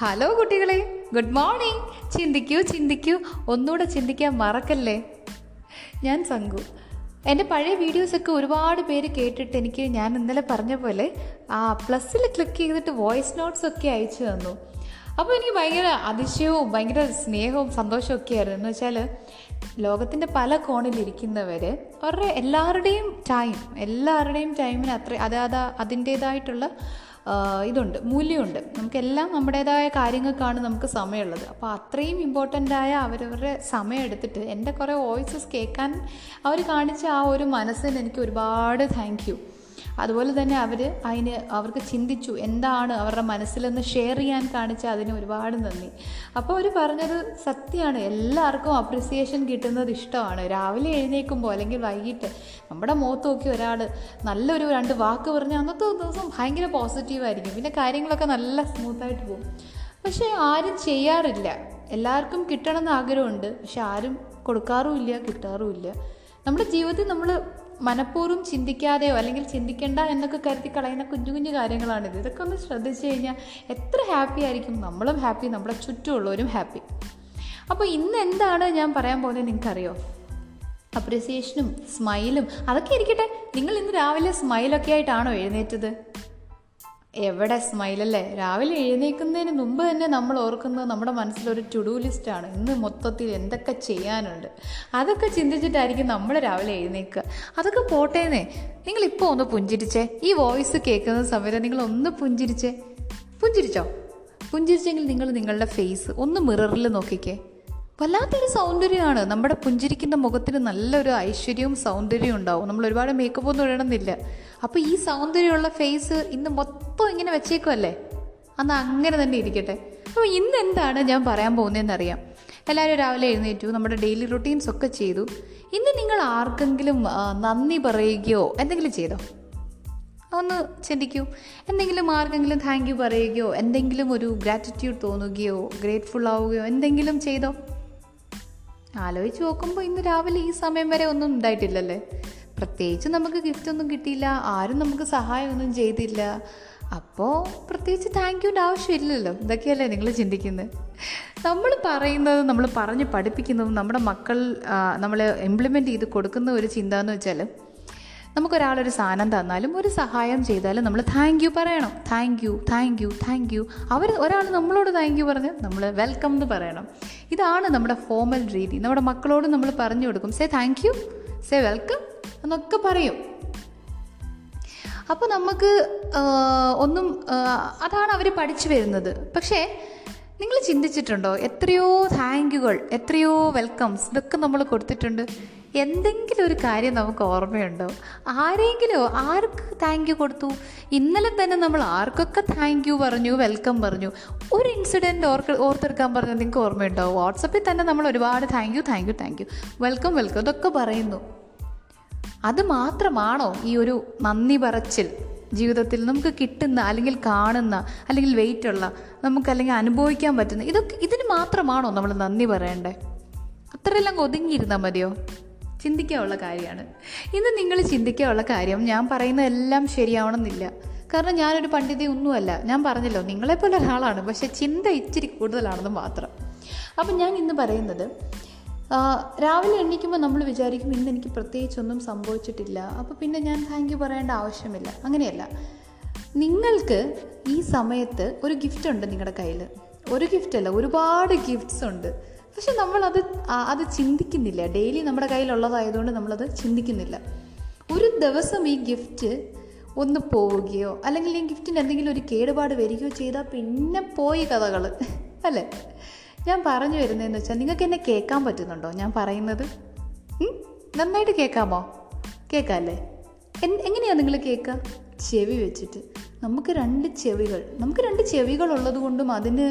Hello കുട്ടികളെ. Good morning ചിന്തിക്കൂ ചിന്തിക്കൂ. ഒന്നുകൂടെ ചിന്തിക്കാൻ മറക്കല്ലേ? ഞാൻ സംഗു എന്റെ പഴയ വീഡിയോസൊക്കെ ഒരുപാട് പേര് കേട്ടിട്ട് എനിക്ക് ഞാൻ ഇന്നലെ പറഞ്ഞ പോലെ ആ പ്ലസ്സിൽ ക്ലിക്ക് ചെയ്തിട്ട് വോയിസ് നോട്ട്സ് ഒക്കെ അയച്ചു തന്നു. അപ്പോൾ എനിക്ക് ഭയങ്കര അതിശയവും ഭയങ്കര സ്നേഹവും സന്തോഷവും ഒക്കെ ആയിരുന്നു. എന്ന് വെച്ചാൽ ലോകത്തിന്റെ പല കോണിലിരിക്കുന്നവർ അവരുടെ എല്ലാവരുടെയും ടൈം എല്ലാവരുടെയും ടൈമിന് അത്ര അതാത് അതിന്റേതായിട്ടുള്ള ഇതുണ്ട് മൂല്യമുണ്ട്. നമുക്കെല്ലാം നമ്മുടേതായ കാര്യങ്ങൾക്കാണ് നമുക്ക് സമയമുള്ളത്. അപ്പോൾ അത്രയും ഇമ്പോർട്ടന്റ് ആയ അവരവരുടെ സമയം എടുത്തിട്ട് എന്റെ കുറേ വോയിസസ് കേൾക്കാൻ അവർ കാണിച്ച ആ ഒരു മനസ്സിന് എനിക്ക് ഒരുപാട് താങ്ക് അതുപോലെ തന്നെ അവർ അതിന് അവർക്ക് ചിന്തിച്ചു എന്താണ് അവരുടെ മനസ്സിലെന്ന് ഷെയർ ചെയ്യാൻ കാണിച്ച അതിന് ഒരുപാട് നന്ദി. അപ്പോൾ അവർ പറഞ്ഞത് സത്യമാണ് എല്ലാവർക്കും അപ്രിസിയേഷൻ കിട്ടുന്നത് ഇഷ്ടമാണ്. രാവിലെ എഴുന്നേക്കുമ്പോൾ അല്ലെങ്കിൽ വൈകിട്ട് നമ്മുടെ മുഖത്ത് നോക്കി ഒരാൾ നല്ലൊരു രണ്ട് വാക്ക് പറഞ്ഞാൽ അന്നത്തെ ദിവസം ഭയങ്കര പോസിറ്റീവായിരിക്കും പിന്നെ കാര്യങ്ങളൊക്കെ നല്ല സ്മൂത്തായിട്ട് പോകും. പക്ഷേ ആരും ചെയ്യാറില്ല. എല്ലാവർക്കും കിട്ടണമെന്ന് ആഗ്രഹമുണ്ട്. പക്ഷെ ആരും കൊടുക്കാറുമില്ല കിട്ടാറുമില്ല. നമ്മുടെ ജീവിതത്തിൽ നമ്മൾ മനഃപൂർവം ചിന്തിക്കാതെയോ അല്ലെങ്കിൽ ചിന്തിക്കേണ്ട എന്നൊക്കെ കരുതി കളയുന്ന കുഞ്ഞു കുഞ്ഞു കാര്യങ്ങളാണിത്. ഇതൊക്കെ ഒന്ന് ശ്രദ്ധിച്ചു കഴിഞ്ഞാൽ എത്ര ഹാപ്പി ആയിരിക്കും. നമ്മളും ഹാപ്പി നമ്മുടെ ചുറ്റുമുള്ളവരും ഹാപ്പി അപ്പോൾ ഇന്ന് എന്താണ് ഞാൻ പറയാൻ പോകുന്നത് നിങ്ങൾക്കറിയോ? അപ്രിസിയേഷനും സ്മൈലും അതൊക്കെ ഇരിക്കട്ടെ. നിങ്ങൾ ഇന്ന് രാവിലെ സ്മൈലൊക്കെ ആയിട്ടാണോ എഴുന്നേറ്റത്? എവിടെ സ്മൈലല്ലേ രാവിലെ എഴുന്നേൽക്കുന്നതിന് മുമ്പ് തന്നെ നമ്മൾ ഓർക്കുന്നത് നമ്മുടെ മനസ്സിലൊരു ടുഡു ലിസ്റ്റാണ് ഇന്ന് മൊത്തത്തിൽ എന്തൊക്കെ ചെയ്യാനുണ്ട്? അതൊക്കെ ചിന്തിച്ചിട്ടായിരിക്കും നമ്മൾ രാവിലെ എഴുന്നേൽക്കുക. അതൊക്കെ പോട്ടേന്നേ. നിങ്ങളിപ്പോൾ ഒന്ന് പുഞ്ചിരിച്ചേ. ഈ വോയിസ് കേൾക്കുന്ന സമയത്ത് നിങ്ങൾ ഒന്ന് പുഞ്ചിരിച്ചേ. പുഞ്ചിരിച്ചോ? പുഞ്ചിരിച്ചെങ്കിൽ നിങ്ങൾ നിങ്ങളുടെ ഫേസ് ഒന്ന് മിററിൽ നോക്കിക്കേ. വല്ലാത്തൊരു സൗന്ദര്യമാണ്. നമ്മുടെ പുഞ്ചിരിക്കുന്ന മുഖത്തിന് നല്ലൊരു ഐശ്വര്യവും സൗന്ദര്യവും ഉണ്ടാവും. നമ്മൾ ഒരുപാട് മേക്കപ്പ് ഒന്നും ഇടണമെന്നില്ല. അപ്പോൾ ഈ സൗന്ദര്യമുള്ള ഫേസ് ഇന്ന് മൊത്തം ഇങ്ങനെ വെച്ചേക്കുമല്ലേ അന്ന് അങ്ങനെ തന്നെ ഇരിക്കട്ടെ. അപ്പോൾ ഇന്ന് എന്താണ് ഞാൻ പറയാൻ പോകുന്നതെന്നറിയാം. എല്ലാവരും രാവിലെ എഴുന്നേറ്റു. നമ്മുടെ ഡെയിലി റുട്ടീൻസ് ഒക്കെ ചെയ്തു. ഇന്ന് നിങ്ങൾ ആർക്കെങ്കിലും നന്ദി പറയുകയോ എന്തെങ്കിലും ചെയ്തോ? ഒന്ന് ചിന്തിക്കൂ. എന്തെങ്കിലും ആർക്കെങ്കിലും താങ്ക് യു പറയുകയോ എന്തെങ്കിലും ഒരു ഗ്രാറ്റിറ്റ്യൂഡ് തോന്നുകയോ ഗ്രേറ്റ്ഫുൾ ആവുകയോ എന്തെങ്കിലും ചെയ്തോ? ആലോചിച്ച് നോക്കുമ്പോൾ ഇന്ന് രാവിലെ ഈ സമയം വരെ ഒന്നും ഉണ്ടായിട്ടില്ലല്ലേ പ്രത്യേകിച്ച് നമുക്ക് ഗിഫ്റ്റ് ഒന്നും കിട്ടിയില്ല ആരും നമുക്ക് സഹായമൊന്നും ചെയ്തില്ല. അപ്പോൾ പ്രത്യേകിച്ച് താങ്ക് യുവിന്റെ ആവശ്യമില്ലല്ലോ ഇതൊക്കെയല്ലേ നിങ്ങൾ ചിന്തിക്കുന്നത് നമ്മൾ പറയുന്നത് നമ്മൾ പറഞ്ഞ് പഠിപ്പിക്കുന്നതും നമ്മുടെ മക്കൾ നമ്മൾ ഇംപ്ലിമെന്റ് ചെയ്ത് കൊടുക്കുന്ന ഒരു ചിന്ത എന്ന് വെച്ചാൽ നമുക്കൊരാളൊരു സാധനം തന്നാലും ഒരു സഹായം ചെയ്താലും നമ്മൾ താങ്ക് യു പറയണം. Thank you thank you thank you അവർ ഒരാൾ നമ്മളോട് താങ്ക് യു പറഞ്ഞ് നമ്മൾ വെൽക്കം എന്ന് പറയണം. ഇതാണ് നമ്മുടെ ഫോമൽ രീതി. നമ്മുടെ മക്കളോട് നമ്മൾ പറഞ്ഞു കൊടുക്കും. Say thank you say welcome എന്നൊക്കെ പറയും. അപ്പോൾ നമുക്ക് ഒന്നും അതാണ് അവർ പഠിച്ചു വരുന്നത്. പക്ഷേ നിങ്ങൾ ചിന്തിച്ചിട്ടുണ്ടോ? എത്രയോ താങ്കുകൾ എത്രയോ വെൽക്കംസ് ഇതൊക്കെ നമ്മൾ കൊടുത്തിട്ടുണ്ട്. എന്തെങ്കിലും ഒരു കാര്യം നമുക്ക് ഓർമ്മയുണ്ടോ? ആരെങ്കിലും ആർക്ക് താങ്ക് യു കൊടുത്തു? ഇന്നലെ തന്നെ നമ്മൾ ആർക്കൊക്കെ താങ്ക് യു പറഞ്ഞു വെൽക്കം പറഞ്ഞു. ഒരു ഇൻസിഡന്റ് ഓർക്ക് ഓർത്തെടുക്കാൻ പറഞ്ഞു നിങ്ങൾക്ക് ഓർമ്മയുണ്ടോ? വാട്സപ്പിൽ തന്നെ നമ്മൾ ഒരുപാട് thank you thank you thank you welcome welcome ഇതൊക്കെ പറയുന്നു. അത് മാത്രമാണോ ഈ ഒരു നന്ദി പറച്ചിൽ? ജീവിതത്തിൽ നമുക്ക് കിട്ടുന്ന അല്ലെങ്കിൽ കാണുന്ന അല്ലെങ്കിൽ വെയിറ്റ് ഉള്ള നമുക്ക് അല്ലെങ്കിൽ അനുഭവിക്കാൻ പറ്റുന്ന ഇതൊക്കെ ഇതിന് മാത്രമാണോ നമ്മൾ നന്ദി പറയേണ്ടത് അത്രയെല്ലാം ഒതുങ്ങിയിരുന്നാൽ മതിയോ? ചിന്തിക്കാനുള്ള കാര്യമാണ്. ഇന്ന് നിങ്ങൾ ചിന്തിക്കാനുള്ള കാര്യം ഞാൻ പറയുന്ന എല്ലാം ശരിയാവണമെന്നില്ല. കാരണം ഞാനൊരു പണ്ഡിതി ഒന്നുമല്ല ഞാൻ പറഞ്ഞല്ലോ നിങ്ങളെപ്പോലെ ഒരാളാണ്. പക്ഷെ ചിന്ത ഇച്ചിരി കൂടുതലാണെന്ന് മാത്രം. അപ്പം ഞാൻ ഇന്ന് പറയുന്നത് രാവിലെ എണീക്കുമ്പോൾ നമ്മൾ വിചാരിക്കും ഇന്ന് എനിക്ക് പ്രത്യേകിച്ചൊന്നും സംഭവിച്ചിട്ടില്ല. അപ്പോൾ പിന്നെ ഞാൻ താങ്ക് യു പറയേണ്ട ആവശ്യമില്ല. അങ്ങനെയല്ല. നിങ്ങൾക്ക് ഈ സമയത്ത് ഒരു ഗിഫ്റ്റ് ഉണ്ട് നിങ്ങളുടെ കയ്യിൽ ഒരു ഗിഫ്റ്റ് അല്ല ഒരുപാട് ഗിഫ്റ്റ്സ് ഉണ്ട്. പക്ഷെ നമ്മളത് അത് ചിന്തിക്കുന്നില്ല. ഡെയിലി നമ്മുടെ കയ്യിലുള്ളതായതുകൊണ്ട് നമ്മളത് ചിന്തിക്കുന്നില്ല. ഒരു ദിവസം ഈ ഗിഫ്റ്റ് ഒന്ന് പോവുകയോ അല്ലെങ്കിൽ ഈ ഗിഫ്റ്റിന് എന്തെങ്കിലും ഒരു കേടുപാട് വരികയോ ചെയ്താൽ പിന്നെ പോയി കഥകൾ അല്ലേ? ഞാൻ പറഞ്ഞു വരുന്നതെന്ന് വെച്ചാൽ നിങ്ങൾക്ക് എന്നെ കേൾക്കാൻ പറ്റുന്നുണ്ടോ? ഞാൻ പറയുന്നത് നന്നായിട്ട് കേൾക്കാമോ? കേൾക്കാമല്ലേ അല്ലേ എങ്ങനെയാ നിങ്ങൾ കേൾക്കുക ചെവി വെച്ചിട്ട്. നമുക്ക് രണ്ട് ചെവികൾ നമുക്ക് രണ്ട് ചെവികൾ ഉള്ളത് കൊണ്ടും അതിന്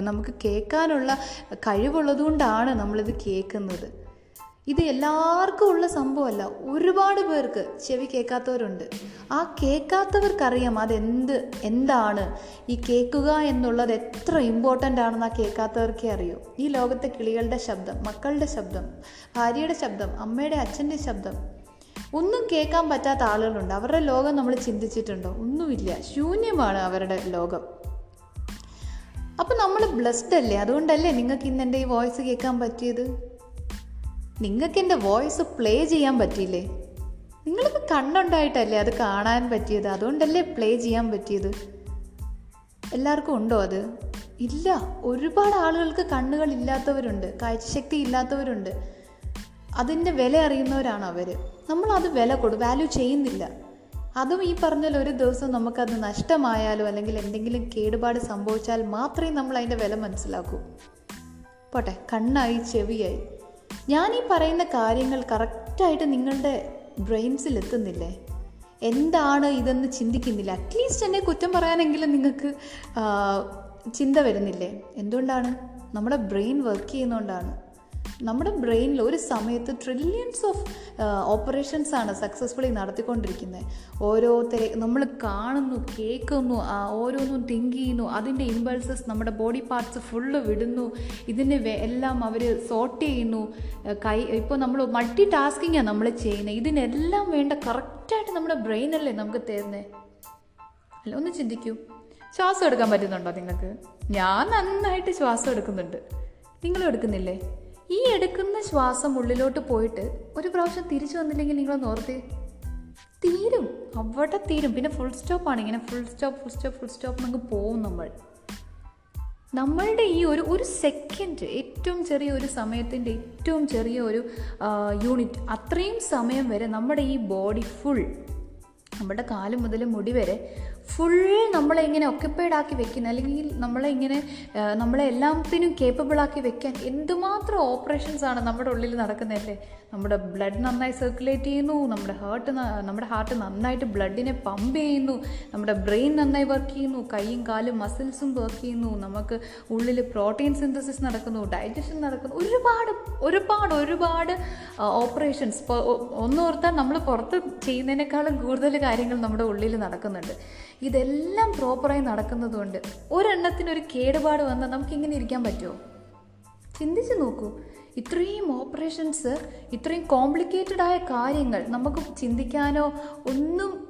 നമുക്ക് കേൾക്കാനുള്ള കഴിവുള്ളത് കൊണ്ടാണ് നമ്മളിത് കേൾക്കുന്നത്. ഇത് എല്ലാവർക്കും ഉള്ള സംഭവമല്ല. ഒരുപാട് പേർക്ക് ചെവി കേൾക്കാത്തവരുണ്ട്. ആ കേൾക്കാത്തവർക്കറിയാം അതെന്ത് എന്താണ്? ഈ കേൾക്കുക എന്നുള്ളത് എത്ര ഇമ്പോർട്ടന്റ് ആണെന്ന് ആ കേൾക്കാത്തവർക്കേ അറിയൂ. ഈ ലോകത്തെ കിളികളുടെ ശബ്ദം മക്കളുടെ ശബ്ദം ഭാര്യയുടെ ശബ്ദം അമ്മയുടെ അച്ഛന്റെ ശബ്ദം ഒന്നും കേൾക്കാൻ പറ്റാത്ത ആളുകളുണ്ട്. അവരുടെ ലോകം നമ്മൾ ചിന്തിച്ചിട്ടുണ്ടോ? ഒന്നുമില്ല. ശൂന്യമാണ് അവരുടെ ലോകം. അപ്പം നമ്മൾ ബ്ലസ്ഡ് അല്ലേ? അതുകൊണ്ടല്ലേ നിങ്ങൾക്ക് ഇന്ന് എന്റെ ഈ വോയിസ് കേൾക്കാൻ പറ്റിയത്? നിങ്ങൾക്ക് എന്റെ വോയിസ് പ്ലേ ചെയ്യാൻ പറ്റിയില്ലേ? നിങ്ങൾക്ക് കണ്ണുണ്ടായിട്ടല്ലേ അത് കാണാൻ പറ്റിയത്? അതുകൊണ്ടല്ലേ പ്ലേ ചെയ്യാൻ പറ്റിയത്? എല്ലാവർക്കും ഉണ്ടോ അത്? ഇല്ല. ഒരുപാട് ആളുകൾക്ക് കണ്ണുകൾ ഇല്ലാത്തവരുണ്ട്. കാഴ്ചശക്തി ഇല്ലാത്തവരുണ്ട്. അതിന്റെ വില അറിയുന്നവരാണ് അവർ നമ്മളത് വില കൊടു വാല്യൂ ചെയ്യുന്നില്ല. അതും ഈ പറഞ്ഞാൽ ഒരു ദിവസം നമുക്കത് നഷ്ടമായാലോ അല്ലെങ്കിൽ എന്തെങ്കിലും കേടുപാട് സംഭവിച്ചാൽ മാത്രമേ നമ്മൾ അതിന്റെ വില മനസ്സിലാക്കൂ. പോട്ടെ കണ്ണായി ചെവിയായി. ഞാൻ ഈ പറയുന്ന കാര്യങ്ങൾ കറക്റ്റായിട്ട് നിങ്ങളുടെ ബ്രെയിൻസിൽ എത്തുന്നില്ലേ? എന്താണ് ഇതെന്ന് ചിന്തിക്കുന്നില്ല. അറ്റ്ലീസ്റ്റ് എന്നെ കുറ്റം പറയാനെങ്കിലും നിങ്ങൾക്ക് ചിന്ത വരുന്നില്ലേ? എന്തുകൊണ്ടാണ്? നമ്മുടെ ബ്രെയിൻ വർക്ക് ചെയ്യുന്നതുകൊണ്ടാണ് നമ്മുടെ ബ്രെയിനിൽ ഒരു സമയത്ത് ട്രില്യൺസ് ഓഫ് ഓപ്പറേഷൻസ് ആണ് സക്സസ്ഫുള്ളി നടത്തിക്കൊണ്ടിരിക്കുന്നത്. ഓരോരുത്തരെ നമ്മൾ കാണുന്നു കേൾക്കുന്നു ഓരോന്നും തിങ്ക് ചെയ്യുന്നു അതിന്റെ ഇമ്പൾസസ് നമ്മുടെ ബോഡി പാർട്സ് ഫുള്ള് വിടുന്നു ഇതിനെ എല്ലാം അവർ സോർട്ട് ചെയ്യുന്നു. കൈ ഇപ്പോൾ നമ്മൾ മൾട്ടി ടാസ്കിങ്ങാണ് നമ്മൾ ചെയ്യുന്നത്. ഇതിനെല്ലാം വേണ്ട കറക്റ്റായിട്ട് നമ്മുടെ ബ്രെയിനല്ലേ നമുക്ക് തരുന്നത് അല്ല ഒന്ന് ചിന്തിക്കൂ. ശ്വാസം എടുക്കാൻ പറ്റുന്നുണ്ടോ നിങ്ങൾക്ക്? ഞാൻ നന്നായിട്ട് ശ്വാസം എടുക്കുന്നുണ്ട്. നിങ്ങളും എടുക്കുന്നില്ലേ? ഈ എടുക്കുന്ന ശ്വാസം ഉള്ളിലോട്ട് പോയിട്ട് ഒരു പ്രാവശ്യം തിരിച്ചു വന്നില്ലെങ്കിൽ നിങ്ങളൊന്ന് ഓർത്തേ. തീരും. അവിടെ തീരും. പിന്നെ ഫുൾ സ്റ്റോപ്പാണ് ഇങ്ങനെ full stop full stop full stop നമുക്ക് പോവും നമ്മൾ. നമ്മളുടെ ഈ ഒരു ഒരു സെക്കൻഡ് ഏറ്റവും ചെറിയ ഒരു സമയത്തിന്റെ ഏറ്റവും ചെറിയ ഒരു യൂണിറ്റ് അത്രയും സമയം വരെ നമ്മുടെ ഈ ബോഡി ഫുൾ നമ്മുടെ കാൽ മുതൽ മുടി വരെ ഫുൾ നമ്മളെ ഇങ്ങനെ ഒക്കപ്പേഡ് ആക്കി വെക്കുന്ന അല്ലെങ്കിൽ നമ്മളെ ഇങ്ങനെ നമ്മളെ എല്ലാത്തിനും കേപ്പബിൾ ആക്കി വെക്കാൻ എന്തുമാത്രം ഓപ്പറേഷൻസ് ആണ് നമ്മുടെ ഉള്ളിൽ നടക്കുന്നതല്ലേ? നമ്മുടെ ബ്ലഡ് നന്നായി സർക്കുലേറ്റ് ചെയ്യുന്നു നമ്മുടെ ഹാർട്ട് നമ്മുടെ ഹാർട്ട് നന്നായിട്ട് ബ്ലഡിനെ പമ്പ് ചെയ്യുന്നു നമ്മുടെ ബ്രെയിൻ നന്നായി വർക്ക് ചെയ്യുന്നു കൈയും കാലും മസിൽസും വർക്ക് ചെയ്യുന്നു നമുക്ക് ഉള്ളിൽ പ്രോട്ടീൻ സിന്തസിസ് നടക്കുന്നു ഡൈജഷൻ നടക്കുന്നു ഒരുപാട് ഒരുപാട് ഒരുപാട് ഓപ്പറേഷൻസ് ഒന്നോർത്താൽ നമ്മൾ പുറത്ത് ചെയ്യുന്നതിനേക്കാളും കൂടുതൽ കാര്യങ്ങൾ നമ്മുടെ ഉള്ളിൽ നടക്കുന്നുണ്ട്. ഇതെല്ലാം പ്രോപ്പറായി നടക്കുന്നതുകൊണ്ട് ഒരെണ്ണത്തിനൊരു കേടുപാട് വന്നാൽ നമുക്ക് ഇങ്ങനെ ഇരിക്കാൻ പറ്റുമോ? ചിന്തിച്ച് നോക്കൂ. ഇത്രയും ഓപ്പറേഷൻസ് ഇത്രയും കോംപ്ലിക്കേറ്റഡ് ആയ കാര്യങ്ങൾ നമുക്ക് ചിന്തിക്കാനോ ഒന്നും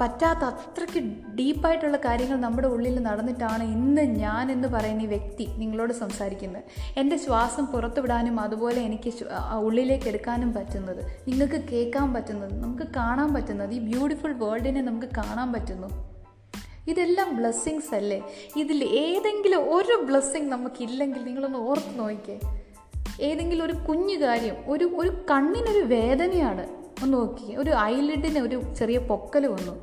പറ്റാത്ത അത്രയ്ക്ക് ഡീപ്പായിട്ടുള്ള കാര്യങ്ങൾ നമ്മുടെ ഉള്ളിൽ നടന്നിട്ടാണ് ഇന്ന് ഞാൻ എന്ന് പറയുന്ന വ്യക്തി നിങ്ങളോട് സംസാരിക്കുന്നത്. എന്റെ ശ്വാസം പുറത്തുവിടാനും അതുപോലെ എനിക്ക് ഉള്ളിലേക്ക് എടുക്കാനും പറ്റുന്നത്. നിങ്ങൾക്ക് കേൾക്കാൻ പറ്റുന്നത് നമുക്ക് കാണാൻ പറ്റുന്നത് ഈ ബ്യൂട്ടിഫുൾ വേൾഡിനെ നമുക്ക് കാണാൻ പറ്റുന്നു. ഇതെല്ലാം ബ്ലെസ്സിങ്സ് അല്ലേ? ഇതിൽ ഏതെങ്കിലും ഒരു ബ്ലെസ്സിങ് നമുക്കില്ലെങ്കിൽ നിങ്ങളൊന്ന് ഓർത്ത് നോക്കിക്കേ. ഏതെങ്കിലും ഒരു കുഞ്ഞു കാര്യം ഒരു ഒരു കണ്ണിനൊരു വേദനയാണ്. ഒന്ന് നോക്കി ഒരു ഐലിഡിന് ഒരു ചെറിയ പൊക്കൽ വന്നു.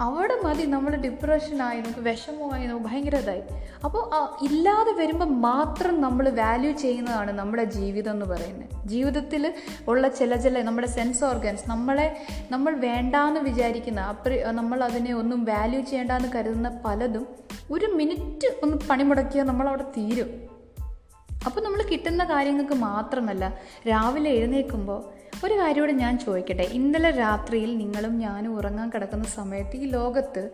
അവിടെ മതി നമ്മൾ ഡിപ്രഷനായി നമുക്ക് വിഷമമായി നമുക്ക് ഭയങ്കര ഇതായി. അപ്പോൾ ഇല്ലാതെ വരുമ്പോൾ മാത്രം നമ്മൾ വാല്യൂ ചെയ്യുന്നതാണ് നമ്മുടെ ജീവിതം എന്ന് പറയുന്നത്. ജീവിതത്തിൽ ഉള്ള ചില ചില നമ്മുടെ സെൻസ് ഓർഗൻസ് നമ്മളെ നമ്മൾ വേണ്ടാന്ന് വിചാരിക്കുന്ന അപ്രി നമ്മൾ അതിനെ ഒന്നും വാല്യൂ ചെയ്യേണ്ടെന്ന് കരുതുന്ന പലതും ഒരു മിനിറ്റ് ഒന്ന് പണിമുടക്കിയാൽ നമ്മളവിടെ തീരും. അപ്പോൾ നമ്മൾ കിട്ടുന്ന കാര്യങ്ങൾക്ക് മാത്രമല്ല രാവിലെ എഴുന്നേൽക്കുമ്പോൾ ഒരു കാര്യമോട് ഞാൻ ചോദിക്കട്ടെ. ഇന്നലെ രാത്രിയിൽ നിങ്ങളും ഞാനും ഉറങ്ങാൻ കിടക്കുന്ന സമയത്ത് ഈ ലോകത്ത്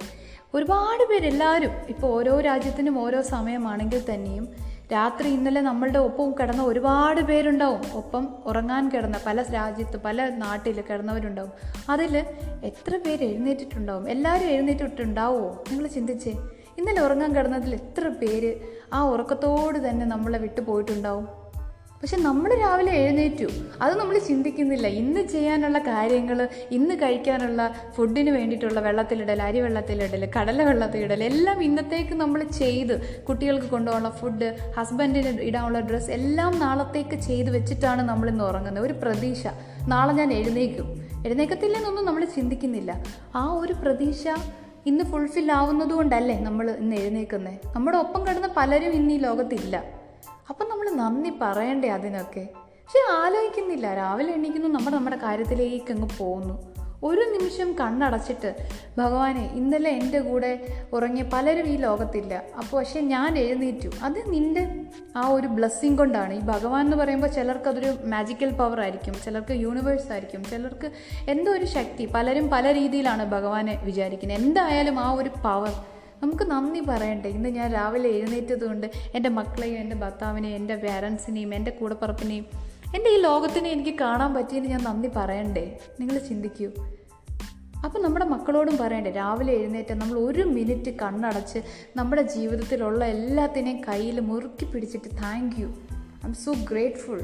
ഒരുപാട് പേര് എല്ലാവരും ഇപ്പോൾ ഓരോ രാജ്യത്തിനും ഓരോ സമയമാണെങ്കിൽ തന്നെയും രാത്രി ഇന്നലെ നമ്മളുടെ ഒപ്പം കിടന്ന ഒരുപാട് പേരുണ്ടാവും. ഒപ്പം ഉറങ്ങാൻ കിടന്ന പല രാജ്യത്ത് പല നാട്ടിൽ കിടന്നവരുണ്ടാവും. അതിൽ എത്ര പേര് എഴുന്നേറ്റിട്ടുണ്ടാവും? എല്ലാവരും എഴുന്നേറ്റിട്ടുണ്ടാവുമോ നിങ്ങൾ ചിന്തിച്ചേ. ഇന്നലെ ഉറങ്ങാൻ കിടന്നതിൽ എത്ര പേര് ആ ഉറക്കത്തോട് തന്നെ നമ്മളെ വിട്ടു പോയിട്ടുണ്ടാവും പക്ഷെ നമ്മൾ രാവിലെ എഴുന്നേറ്റു. അത് നമ്മൾ ചിന്തിക്കുന്നില്ല. ഇന്ന് ചെയ്യാനുള്ള കാര്യങ്ങൾ ഇന്ന് കഴിക്കാനുള്ള ഫുഡിന് വേണ്ടിയിട്ടുള്ള വെള്ളത്തിലിടൽ അരി വെള്ളത്തിലിടൽ കടല വെള്ളത്തിലിടൽ എല്ലാം ഇന്നത്തേക്ക് നമ്മൾ ചെയ്ത് കുട്ടികൾക്ക് കൊണ്ടുപോകാനുള്ള ഫുഡ് ഹസ്ബൻഡിന് ഇടാനുള്ള ഡ്രസ്സ് എല്ലാം നാളത്തേക്ക് ചെയ്ത് വെച്ചിട്ടാണ് നമ്മൾ ഇന്ന് ഉറങ്ങുന്നത്. ഒരു പ്രതീക്ഷ. നാളെ ഞാൻ എഴുന്നേക്കും എഴുന്നേക്കത്തില്ലെന്നൊന്നും നമ്മൾ ചിന്തിക്കുന്നില്ല. ആ ഒരു പ്രതീക്ഷ ഇന്ന് ഫുൾഫിൽ ആവുന്നതുകൊണ്ടല്ലേ നമ്മൾ ഇന്ന് എഴുന്നേക്കുന്നത് നമ്മുടെ ഒപ്പം കിടന്ന പലരും ഇന്ന് ഈ ലോകത്തില്ല. അപ്പം നമ്മൾ നന്ദി പറയണ്ടേ അതിനൊക്കെ? പക്ഷെ ആലോചിക്കുന്നില്ല. രാവിലെ എണീക്കുന്നു നമ്മൾ നമ്മുടെ കാര്യത്തിലേക്ക് അങ്ങ് പോകുന്നു. ഒരു നിമിഷം കണ്ണടച്ചിട്ട് ഭഗവാനെ ഇന്നലെ എന്റെ കൂടെ ഉറങ്ങിയ പലരും ഈ ലോകത്തില്ല. അപ്പോൾ പക്ഷെ ഞാൻ എഴുന്നേറ്റു. അത് നിന്റെ ആ ഒരു ബ്ലെസ്സിങ് കൊണ്ടാണ്. ഈ ഭഗവാൻ എന്ന് പറയുമ്പോൾ ചിലർക്ക് അതൊരു മാജിക്കൽ പവർ ആയിരിക്കും. ചിലർക്ക് യൂണിവേഴ്സ് ആയിരിക്കും. ചിലർക്ക് എന്തോ ഒരു ശക്തി. പലരും പല രീതിയിലാണ് ഭഗവാനെ വിചാരിക്കുന്നത്. എന്തായാലും ആ ഒരു പവർ നമുക്ക് നന്ദി പറയണ്ടേ. ഇന്ന് ഞാൻ രാവിലെ എഴുന്നേറ്റത് കൊണ്ട് എന്റെ മക്കളെയും എന്റെ ഭർത്താവിനെയും എന്റെ പേരൻസിനെയും എന്റെ കൂടപ്പറപ്പിനെയും എന്റെ ഈ ലോകത്തിനെ എനിക്ക് കാണാൻ പറ്റിയെന്ന് ഞാൻ നന്ദി പറയണ്ടേ. നിങ്ങൾ ചിന്തിക്കൂ. അപ്പം നമ്മുടെ മക്കളോടും പറയണ്ടേ രാവിലെ എഴുന്നേറ്റ് നമ്മൾ ഒരു മിനിറ്റ് കണ്ണടച്ച് നമ്മുടെ ജീവിതത്തിലുള്ള എല്ലാത്തിനെയും കയ്യിൽ മുറുക്കി പിടിച്ചിട്ട് thank you I am so grateful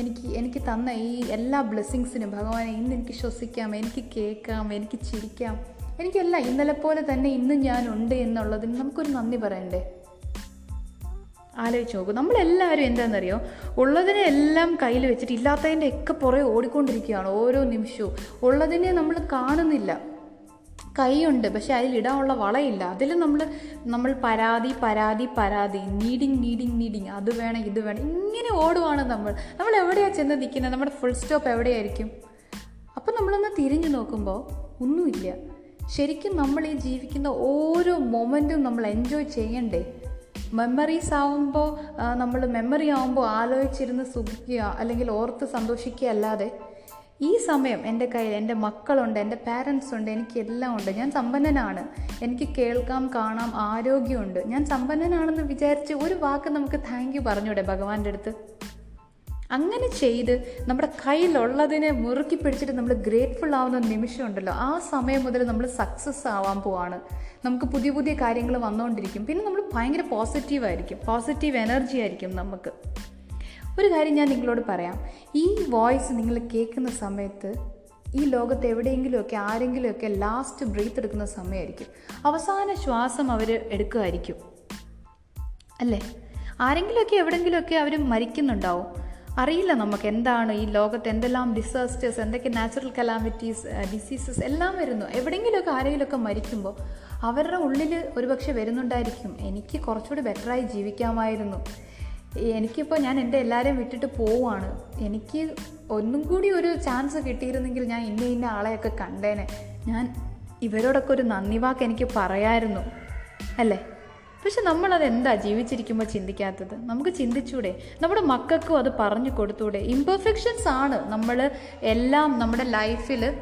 എനിക്ക് എനിക്ക് തന്ന ഈ എല്ലാ ബ്ലെസ്സിങ്സിനും ഭഗവാനെ ഇന്ന് എനിക്ക് ശ്വസിക്കാം എനിക്ക് കേൾക്കാം എനിക്ക് ചിരിക്കാം. എനിക്കല്ല ഇന്നലെ പോലെ തന്നെ ഇന്ന് ഞാനുണ്ട് എന്നുള്ളതിന് നമുക്കൊരു നന്ദി പറയണ്ടേ? ആലോചിച്ച് നോക്കൂ. നമ്മളെല്ലാവരും എന്താണെന്നറിയോ ഉള്ളതിനെ എല്ലാം കയ്യിൽ വെച്ചിട്ട് ഇല്ലാത്തതിന്റെ ഒക്കെ പുറകെ ഓടിക്കൊണ്ടിരിക്കുകയാണ് ഓരോ നിമിഷവും. ഉള്ളതിനെ നമ്മൾ കാണുന്നില്ല. കൈയുണ്ട് പക്ഷെ അതിലിടാനുള്ള വളയില്ല. അതിൽ നമ്മൾ നമ്മൾ പരാതി പരാതി പരാതി നീഡിങ് നീഡിങ് നീഡിങ് അത് വേണം ഇത് വേണം ഇങ്ങനെ ഓടുവാണ് നമ്മൾ. നമ്മൾ എവിടെയാണ് ചെന്ന് നിൽക്കുന്നത്? നമ്മുടെ ഫുൾ സ്റ്റോപ്പ് എവിടെയായിരിക്കും? അപ്പം നമ്മളൊന്ന് തിരിഞ്ഞു നോക്കുമ്പോൾ ഒന്നുമില്ല. ശരിക്കും നമ്മൾ ഈ ജീവിക്കുന്ന ഓരോ മൊമെന്റും നമ്മൾ എൻജോയ് ചെയ്യണ്ടേ? മെമ്മറീസ് ആവുമ്പോൾ നമ്മൾ മെമ്മറി ആവുമ്പോൾ ആലോചിച്ചിരുന്ന് സുഖിക്കുക അല്ലെങ്കിൽ ഓർത്ത് സന്തോഷിക്കുക അല്ലാതെ ഈ സമയം എന്റെ കയ്യിൽ എന്റെ മക്കളുണ്ട് എന്റെ പാരൻസ് ഉണ്ട് എനിക്ക് എല്ലാം ഉണ്ട്. ഞാൻ സമ്പന്നനാണ്. എനിക്ക് കേൾക്കാം കാണാം ആരോഗ്യമുണ്ട്. ഞാൻ സമ്പന്നനാണെന്ന് വിചാരിച്ച് ഒരു വാക്ക് നമുക്ക് താങ്ക് യു പറഞ്ഞൂടെ ഭഗവാന്റെ അടുത്ത്? അങ്ങനെ ചെയ്ത് നമ്മുടെ കയ്യിലുള്ളതിനെ മുറുക്കി പിടിച്ചിട്ട് നമ്മൾ ഗ്രേറ്റ്ഫുൾ ആവുന്ന നിമിഷം ഉണ്ടല്ലോ. ആ സമയം മുതൽ നമ്മൾ സക്സസ് ആവാൻ പോവാണ്. നമുക്ക് പുതിയ പുതിയ കാര്യങ്ങൾ വന്നുകൊണ്ടിരിക്കും പിന്നെ നമ്മൾ ഭയങ്കര പോസിറ്റീവ് ആയിരിക്കും. പോസിറ്റീവ് എനർജി ആയിരിക്കും നമുക്ക്. ഒരു കാര്യം ഞാൻ നിങ്ങളോട് പറയാം. ഈ വോയിസ് നിങ്ങൾ കേൾക്കുന്ന സമയത്ത് ഈ ലോകത്ത് എവിടെയെങ്കിലുമൊക്കെ ആരെങ്കിലുമൊക്കെ ലാസ്റ്റ് ബ്രീത്ത് എടുക്കുന്ന സമയമായിരിക്കും. അവസാന ശ്വാസം അവർ എടുക്കുമായിരിക്കും. അല്ലേ? ആരെങ്കിലുമൊക്കെ എവിടെയെങ്കിലുമൊക്കെ അവർ മരിക്കുന്നുണ്ടാവും. അറിയില്ല നമുക്ക് എന്താണ് ഈ ലോകത്ത് എന്തെല്ലാം ഡിസാസ്റ്റേഴ്സ് എന്തൊക്കെ നാച്ചുറൽ കലാമിറ്റീസ് ഡിസീസസ് എല്ലാം വരുന്നു. എവിടെയെങ്കിലുമൊക്കെ ആരെങ്കിലുമൊക്കെ മരിക്കുമ്പോൾ അവരുടെ ഉള്ളിൽ ഒരുപക്ഷെ വരുന്നുണ്ടായിരിക്കും. എനിക്ക് കുറച്ചുകൂടി ബെറ്ററായി ജീവിക്കാമായിരുന്നു. എനിക്കിപ്പോൾ ഞാൻ എന്റെ എല്ലാവരെയും വിട്ടിട്ട് പോവുകയാണ്. എനിക്ക് ഒന്നും കൂടി ഒരു ചാൻസ് കിട്ടിയിരുന്നെങ്കിൽ ഞാൻ ഇന്ന ഇന്ന ആളെയൊക്കെ കണ്ടേനെ. ഞാൻ ഇവരോടൊക്കെ ഒരു നന്ദി വാക്ക് എനിക്ക് പറയായിരുന്നു. അല്ലേ? പക്ഷെ നമ്മളത് എന്താ ജീവിച്ചിരിക്കുമ്പോൾ ചിന്തിക്കാത്തത്? നമുക്ക് ചിന്തിച്ചൂടെ? നമ്മുടെ മക്കൾക്കും അത് പറഞ്ഞു കൊടുത്തൂടെ? ഇംപെർഫെക്ഷൻസ് ആണ് നമ്മൾ എല്ലാം നമ്മുടെ ലൈഫിൽ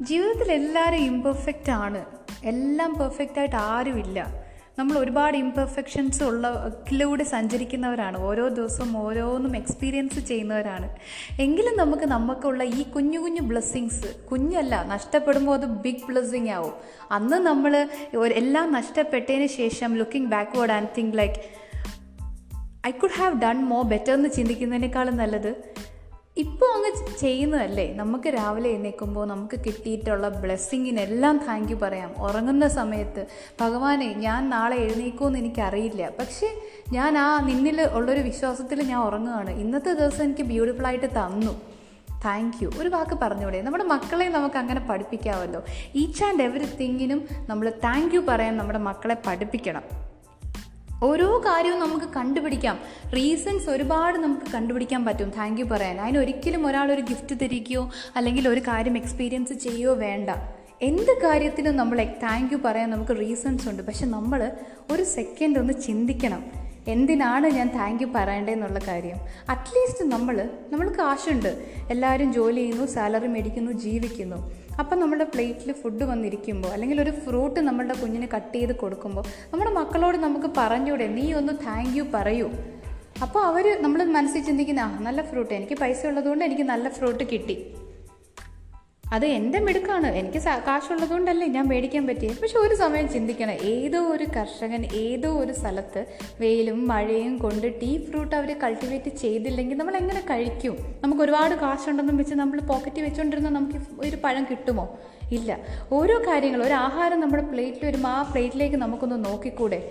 ജീവിതത്തിൽ എല്ലാവരും ഇംപെർഫെക്റ്റ് ആണ്. എല്ലാം പെർഫെക്റ്റ് ആയിട്ട് ആരുമില്ല. നമ്മൾ ഒരുപാട് ഇംപെർഫെക്ഷൻസ് ഉള്ളതിലൂടെ സഞ്ചരിക്കുന്നവരാണ്. ഓരോ ദിവസവും ഓരോന്നും എക്സ്പീരിയൻസ് ചെയ്യുന്നവരാണ്. എങ്കിലും നമുക്ക് നമുക്കുള്ള ഈ കുഞ്ഞു കുഞ്ഞു ബ്ലെസ്സിങ്സ് കുഞ്ഞല്ല നഷ്ടപ്പെടുമ്പോൾ അത് ബിഗ് ബ്ലെസ്സിങ് ആവും. അന്ന് നമ്മൾ എല്ലാം നഷ്ടപ്പെട്ടതിന് ശേഷം looking backward and think like I could have done more better എന്ന് ചിന്തിക്കുന്നതിനേക്കാളും നല്ലത്. ഇപ്പോൾ അങ്ങ് ചെയ്യുന്നതല്ലേ? നമുക്ക് രാവിലെ എഴുന്നേൽക്കുമ്പോൾ നമുക്ക് കിട്ടിയിട്ടുള്ള ബ്ലെസ്സിങ്ങിനെല്ലാം താങ്ക് യു പറയാം. ഉറങ്ങുന്ന സമയത്ത് ഭഗവാനെ ഞാൻ നാളെ എഴുന്നേക്കുമെന്ന് എനിക്കറിയില്ല. പക്ഷേ ഞാൻ ആ നിന്നിൽ ഉള്ളൊരു വിശ്വാസത്തിൽ ഞാൻ ഉറങ്ങുകയാണ്. ഇന്നത്തെ ദിവസം എനിക്ക് ബ്യൂട്ടിഫുള്ളായിട്ട് തന്നു. താങ്ക് യു ഒരു വാക്ക് പറഞ്ഞൂടെ നമ്മുടെ മക്കളെ നമുക്ക് അങ്ങനെ പഠിപ്പിക്കാമല്ലോ. ഈച്ച് ആൻഡ് എവറിത്തിങ്ങിനും നമ്മൾ താങ്ക് യു പറയാൻ നമ്മുടെ മക്കളെ പഠിപ്പിക്കണം. ഓരോ കാര്യവും നമുക്ക് കണ്ടുപിടിക്കാം. റീസൺസ് ഒരുപാട് നമുക്ക് കണ്ടുപിടിക്കാൻ പറ്റും. താങ്ക് യു പറയാൻ. അതിനൊരിക്കലും ഒരാളൊരു ഗിഫ്റ്റ് തരികയോ അല്ലെങ്കിൽ ഒരു കാര്യം എക്സ്പീരിയൻസ് ചെയ്യുകയോ വേണ്ട. എന്ത് കാര്യത്തിനും നമ്മൾ താങ്ക് യു പറയാൻ നമുക്ക് റീസൺസ് ഉണ്ട്. പക്ഷെ നമ്മൾ ഒരു സെക്കൻഡ് ഒന്ന് ചിന്തിക്കണം. എന്തിനാണ് ഞാൻ താങ്ക് യു പറയേണ്ടതെന്നുള്ള കാര്യം. അറ്റ്ലീസ്റ്റ് നമ്മൾ നമ്മൾ കാശുണ്ട് എല്ലാവരും ജോലി ചെയ്യുന്നു സാലറി മേടിക്കുന്നു ജീവിക്കുന്നു. അപ്പം നമ്മുടെ പ്ലേറ്റിൽ ഫുഡ് വന്നിരിക്കുമ്പോൾ അല്ലെങ്കിൽ ഒരു ഫ്രൂട്ട് നമ്മളുടെ കുഞ്ഞിന് കട്ട് ചെയ്ത് കൊടുക്കുമ്പോൾ നമ്മുടെ മക്കളോട് നമുക്ക് പറഞ്ഞൂടെ നീ ഒന്ന് താങ്ക് യു പറയൂ. അപ്പോൾ അവർ നമ്മൾ മനസ്സിൽ ചിന്തിക്കുന്ന ആ നല്ല ഫ്രൂട്ട് എനിക്ക് പൈസ ഉള്ളതുകൊണ്ട് എനിക്ക് നല്ല ഫ്രൂട്ട് കിട്ടി. അത് എന്റെ മിടുക്കാണ്. എനിക്ക് കാശുള്ളതുകൊണ്ടല്ലേ ഞാൻ മേടിക്കാൻ പറ്റിയത് പക്ഷെ ഒരു സമയം ചിന്തിക്കണം. ഏതോ ഒരു കർഷകൻ ഏതോ ഒരു സ്ഥലത്ത് വെയിലും മഴയും കൊണ്ട് ടീ ഫ്രൂട്ട് അവർ കൾട്ടിവേറ്റ് ചെയ്തില്ലെങ്കിൽ നമ്മൾ എങ്ങനെ കഴിക്കും? നമുക്ക് ഒരുപാട് കാശുണ്ടെന്നും വെച്ച് നമ്മൾ പോക്കറ്റിൽ വെച്ചുകൊണ്ടിരുന്നാൽ നമുക്ക് ഒരു പഴം കിട്ടുമോ? ഇല്ല. ഓരോ കാര്യങ്ങൾ ഒരു ആഹാരം നമ്മുടെ പ്ലേറ്റിൽ വരുമ്പോൾ ആ പ്ലേറ്റിലേക്ക് നമുക്കൊന്ന് നോക്കിക്കൂടെ?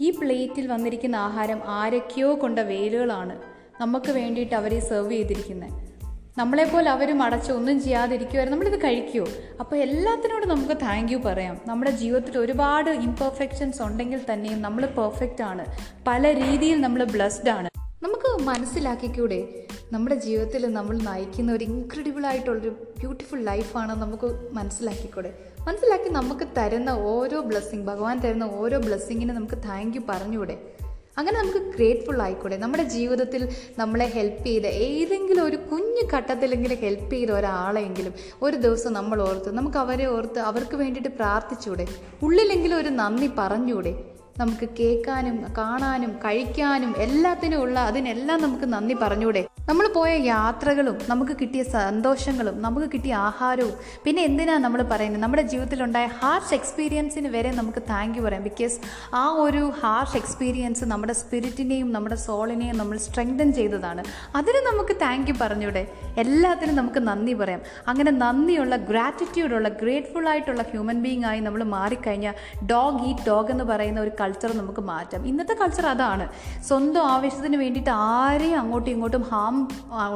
ഈ പ്ലേറ്റിൽ വന്നിരിക്കുന്ന ആഹാരം ആരൊക്കെയോ കൊണ്ട വേലുകളാണ് നമുക്ക് വേണ്ടിയിട്ട് അവരെ സെർവ് ചെയ്തിരിക്കുന്നത് നമ്മളെപ്പോലെ അവരും അടച്ച് ഒന്നും ചെയ്യാതിരിക്കുമായിരുന്നു നമ്മളിത് കഴിക്കുമോ അപ്പോൾ എല്ലാത്തിനോടും നമുക്ക് താങ്ക് യു പറയാം. നമ്മുടെ ജീവിതത്തിൽ ഒരുപാട് ഇംപെർഫെക്ഷൻസ് ഉണ്ടെങ്കിൽ തന്നെയും നമ്മൾ പെർഫെക്റ്റ് ആണ്. പല രീതിയിൽ നമ്മൾ ബ്ലസ്ഡ് ആണ്. നമുക്ക് മനസ്സിലാക്കിക്കൂടെ? നമ്മുടെ ജീവിതത്തിൽ നമ്മൾ നയിക്കുന്ന ഒരു ഇൻക്രെഡിബിൾ ആയിട്ടുള്ളൊരു ബ്യൂട്ടിഫുൾ ലൈഫാണ് നമുക്ക് മനസ്സിലാക്കിക്കൂടെ? മനസ്സിലാക്കി നമുക്ക് തരുന്ന ഓരോ ബ്ലെസ്സിങ് ഭഗവാൻ തരുന്ന ഓരോ ബ്ലെസ്സിങ്ങിന് നമുക്ക് താങ്ക് യു പറഞ്ഞുകൂടെ അങ്ങനെ നമുക്ക് ഗ്രേറ്റ്ഫുൾ ആയിക്കൂടെ? നമ്മുടെ ജീവിതത്തിൽ നമ്മളെ ഹെൽപ്പ് ചെയ്ത ഏതെങ്കിലും ഒരു കുഞ്ഞു ഘട്ടത്തിലെങ്കിലും ഹെൽപ്പ് ചെയ്ത ഒരാളെങ്കിലും ഒരു ദിവസം നമ്മൾ ഓർത്ത് നമുക്ക് അവരെ ഓർത്ത് അവർക്ക് വേണ്ടിയിട്ട് പ്രാർത്ഥിച്ചൂടെ? ഉള്ളിലെങ്കിലും ഒരു നന്ദി പറഞ്ഞൂടെ? നമുക്ക് കേൾക്കാനും കാണാനും കഴിക്കാനും എല്ലാത്തിനും ഉള്ള അതിനെല്ലാം നമുക്ക് നന്ദി പറഞ്ഞൂടെ. നമ്മൾ പോയ യാത്രകളും നമുക്ക് കിട്ടിയ സന്തോഷങ്ങളും നമുക്ക് കിട്ടിയ ആഹാരവും. പിന്നെ എന്തിനാ നമ്മൾ പറയുന്നത്? നമ്മുടെ ജീവിതത്തിലുണ്ടായ ഹാർഷ് എക്സ്പീരിയൻസിന് വരെ നമുക്ക് താങ്ക് യു പറയാം. ബിക്കോസ് ആ ഒരു ഹാർഷ് എക്സ്പീരിയൻസ് നമ്മുടെ സ്പിരിറ്റിനെയും നമ്മുടെ സോളിനെയും നമ്മൾ സ്ട്രെങ്തൻ ചെയ്തതാണ്. അതിന് നമുക്ക് താങ്ക് യു പറഞ്ഞൂടെ? എല്ലാത്തിനും നമുക്ക് നന്ദി പറയാം. അങ്ങനെ നന്ദിയുള്ള ഗ്രാറ്റിറ്റ്യൂഡുള്ള ഗ്രേറ്റ്ഫുൾ ആയിട്ടുള്ള ഹ്യൂമൻ ബീങ് ആയി നമ്മൾ മാറിക്കഴിഞ്ഞാൽ ഡോഗ് ഈ ഡോഗ് എന്ന് പറയുന്ന ഒരു കൾച്ചർ നമുക്ക് മാറ്റാം. ഇന്നത്തെ കൾച്ചർ അതാണ്. സ്വന്തം ആവശ്യത്തിന് വേണ്ടിയിട്ട് ആരെയും അങ്ങോട്ടും ഇങ്ങോട്ടും ഹാം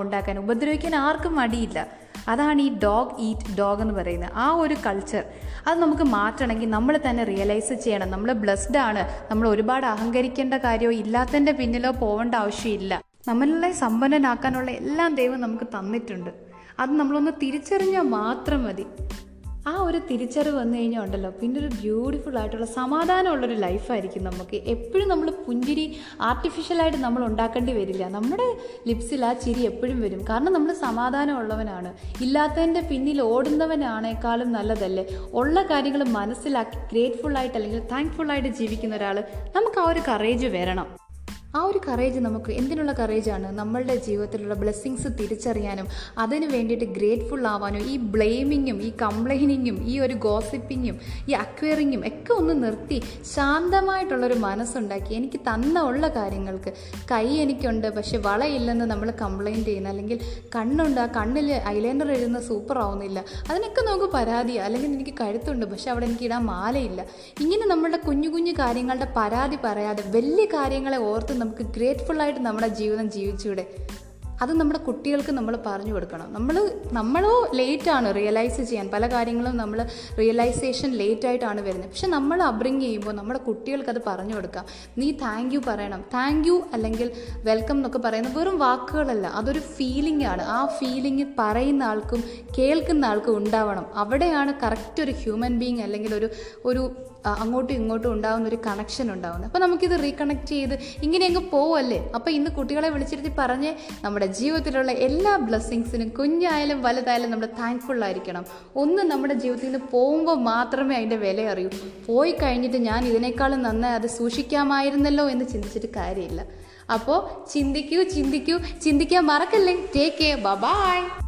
ഉണ്ടാക്കാൻ ഉപദ്രവിക്കാൻ ആർക്കും മടിയില്ല. അതാണ് ഈ ഡോഗ് ഈറ്റ് ഡോഗ് എന്ന് പറയുന്നത്. ആ ഒരു കൾച്ചർ അത് നമുക്ക് മാറ്റണമെങ്കിൽ നമ്മൾ തന്നെ റിയലൈസ് ചെയ്യണം. നമ്മൾ ബ്ലെസ്ഡ് ആണ്. നമ്മൾ ഒരുപാട് അഹങ്കരിക്കേണ്ട കാര്യമോ ഇല്ലാത്തതിന്റെ പിന്നിലോ പോകേണ്ട ആവശ്യമില്ല. നമ്മളെ സമ്പന്നനാക്കാനുള്ള എല്ലാം ദൈവം നമുക്ക് തന്നിട്ടുണ്ട്. അത് നമ്മളൊന്ന് തിരിച്ചറിഞ്ഞാൽ മാത്രം മതി. ആ ഒരു തിരിച്ചറിവ് വന്നു കഴിഞ്ഞാൽ ഉണ്ടല്ലോ. പിന്നെ ഒരു ബ്യൂട്ടിഫുൾ ആയിട്ടുള്ള സമാധാനമുള്ളൊരു ലൈഫായിരിക്കും നമുക്ക്. എപ്പോഴും നമ്മൾ പുഞ്ചിരി ആർട്ടിഫിഷ്യലായിട്ട് നമ്മൾ ഉണ്ടാക്കേണ്ടി വരില്ല. നമ്മുടെ ലിപ്സിൽ ആ ചിരി എപ്പോഴും വരും. കാരണം നമ്മൾ സമാധാനമുള്ളവനാണ്. ഇല്ലാത്തതിന്റെ പിന്നിൽ ഓടുന്നവനാണേക്കാളും നല്ലതല്ലേ? ഉള്ള കാര്യങ്ങൾ മനസ്സിലാക്കി ഗ്രേറ്റ്ഫുള്ളായിട്ട് അല്ലെങ്കിൽ താങ്ക്ഫുള്ളായിട്ട് ജീവിക്കുന്ന ഒരാൾ നമുക്ക് ആ ഒരു കറേജ് വരണം. ആ ഒരു കറേജ് നമുക്ക് എന്തിനുള്ള കറേജാണ് നമ്മളുടെ ജീവിതത്തിലുള്ള ബ്ലെസ്സിങ്സ് തിരിച്ചറിയാനും അതിന് വേണ്ടിയിട്ട് ഗ്രേറ്റ്ഫുൾ ആവാനും ഈ ബ്ലെയിമിങ്ങും ഈ കംപ്ലൈനിങ്ങും ഈ ഒരു ഗോസിപ്പിങ്ങും ഈ അക്വയറിങ്ങും ഒക്കെ ഒന്ന് നിർത്തി ശാന്തമായിട്ടുള്ളൊരു മനസ്സുണ്ടാക്കി എനിക്ക് തന്ന ഉള്ള കാര്യങ്ങൾക്ക്. കൈ എനിക്കുണ്ട് പക്ഷെ വളയില്ലെന്ന് നമ്മൾ കംപ്ലൈന്റ് ചെയ്യുന്ന അല്ലെങ്കിൽ കണ്ണുണ്ട് ആ കണ്ണിൽ ഐലൈനർ എഴുതുന്ന സൂപ്പർ ആവുന്നില്ല. അതിനൊക്കെ നമുക്ക് പരാതിയാണ് അല്ലെങ്കിൽ എനിക്ക് കഴുത്തുണ്ട് പക്ഷെ അവിടെ എനിക്ക് ഇടാൻ മാലയില്ല. ഇങ്ങനെ നമ്മളുടെ കുഞ്ഞു കുഞ്ഞു കാര്യങ്ങളുടെ പരാതി പറയാതെ വലിയ കാര്യങ്ങളെ ഓർത്ത് നമുക്ക് ഗ്രേറ്റ്ഫുൾ ആയിട്ട് നമ്മുടെ ജീവിതം ജീവിച്ചൂടെ? അത് നമ്മുടെ കുട്ടികൾക്ക് നമ്മൾ പറഞ്ഞു കൊടുക്കണം. നമ്മൾ നമ്മളോ ലേറ്റാണ് റിയലൈസ് ചെയ്യാൻ. പല കാര്യങ്ങളും നമ്മൾ റിയലൈസേഷൻ ലേറ്റായിട്ടാണ് വരുന്നത്. പക്ഷെ നമ്മൾ അബ്രിങ് ചെയ്യുമ്പോൾ നമ്മുടെ കുട്ടികൾക്ക് അത് പറഞ്ഞു കൊടുക്കാം. നീ താങ്ക് യു പറയണം. താങ്ക് യു അല്ലെങ്കിൽ വെൽക്കം എന്നൊക്കെ പറയുന്നത് വെറും വാക്കുകളല്ല. അതൊരു ഫീലിംഗ് ആണ്. ആ ഫീലിംഗ് പറയുന്ന ആൾക്കും കേൾക്കുന്ന ആൾക്കും ഉണ്ടാവണം. അവിടെയാണ് കറക്റ്റ് ഒരു ഹ്യൂമൻ ബീങ് അല്ലെങ്കിൽ ഒരു ഒരു അങ്ങോട്ടും ഇങ്ങോട്ടും ഉണ്ടാകുന്ന ഒരു കണക്ഷൻ ഉണ്ടാകുന്നത് അപ്പോൾ നമുക്കിത് റീകണക്ട് ചെയ്ത് ഇങ്ങനെ അങ്ങ് പോവല്ലേ? അപ്പോൾ ഇന്ന് കുട്ടികളെ വിളിച്ചിരുത്തി പറഞ്ഞ് നമ്മുടെ ജീവിതത്തിലുള്ള എല്ലാ ബ്ലെസ്സിങ്സിനും കുഞ്ഞായാലും വലുതായാലും നമ്മൾ താങ്ക്ഫുൾ ആയിരിക്കണം. ഒന്ന് നമ്മുടെ ജീവിതത്തിൽ നിന്ന് പോകുമ്പോൾ മാത്രമേ അതിന്റെ വില അറിയൂ. പോയി കഴിഞ്ഞിട്ട് ഞാൻ ഇതിനേക്കാളും നന്നായി അത് സൂക്ഷിക്കാമായിരുന്നല്ലോ എന്ന് ചിന്തിച്ചിട്ട് കാര്യമില്ല. അപ്പോൾ ചിന്തിക്കൂ ചിന്തിക്കൂ ചിന്തിക്കാൻ മറക്കല്ലേ? Take care bye